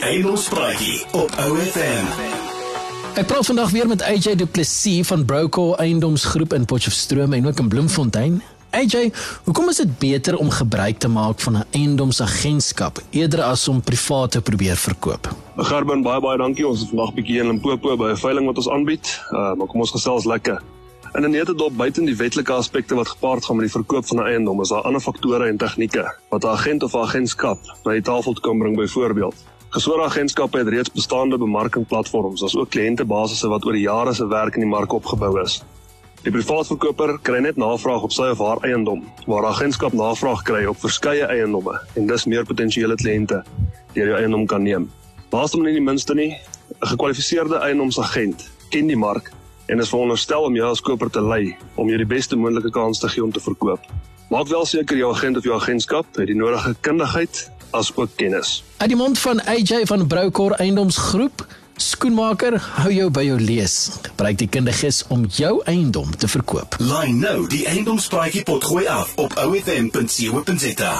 Die Eiendomspraatjie op OFM. Ek praat vandag weer met AJ Du Plessis van Broker Eiendomsgroep in Potchefstroom en ook in Bloemfontein. AJ, hoekom is dit beter om gebruik te maak van 'n eiendomsagentskap eerder as om privaat te probeer verkoop? Gerben, baie baie dankie. Ons is vandag bietjie in Limpopo by 'n veiling wat ons aanbied. Uh, maar kom ons gesels lekker. In 'n netedop buiten die wetlike aspekte wat gepaard gaan met die verkoop van 'n eiendom, is daar ander faktore en tegnieke wat 'n agent of 'n agentskap by die tafel te kom bring byvoorbeeld. Gesore agentskappe het reeds bestaande bemarkingsplatforms, asook kliëntebasisse wat oor die jare se werk in die mark opgebou is. Die privaat verkoper kry net navraag op sy of haar eiendom, waar agentskap navraag kry op verskeie eiendomme en dus meer potensiële kliënte deur die eiendom kan neem. Laaste maar nie die minste nie, 'n gekwalifiseerde eiendomsagent ken die mark en is veronderstel om jou as koper te lei om jou die beste moontlike kans te gee om te verkoop. Maak wel seker jou agent of jou agentskap het die nodige kundigheid as ook kennis. Uit die mond van AJ van Broker Eiendomsgroep, skoenmaker, hou jou by jou lees. Gebruik die kundiges om jou eiendom te verkoop. Line nou die Eiendomspraatjie potgooi af op OFM.co.za.